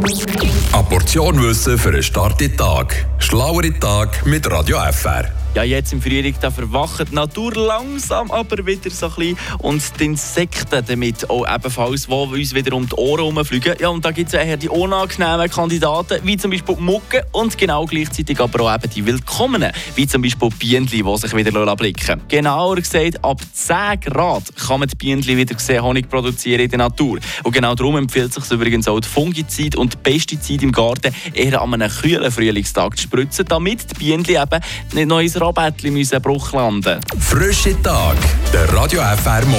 Eine Portion Wissen für einen starken Tag. Schlauere Tag mit Radio FR. Ja, jetzt im Frühling da verwacht die Natur langsam aber wieder so ein bisschen und die Insekten damit auch ebenfalls, die uns wieder um die Ohren herumfliegen. Ja, und da gibt es eher die unangenehmen Kandidaten, wie zum Beispiel die Mucke und genau gleichzeitig aber auch eben die Willkommenen, wie zum Beispiel die Bienen, die sich wieder blicken Genauer gesagt, ab 10 Grad kann man die Bienen wieder sehen, Honig produzieren in der Natur. Und genau darum empfiehlt sich übrigens auch die Fungizid und die Pesticide im Garten eher an einem kühlen Frühlingstag zu spritzen, damit die Bienen eben nicht noch ins Rabattli müssen Bruch landen. Frische Tag, der Radio FR Morgen.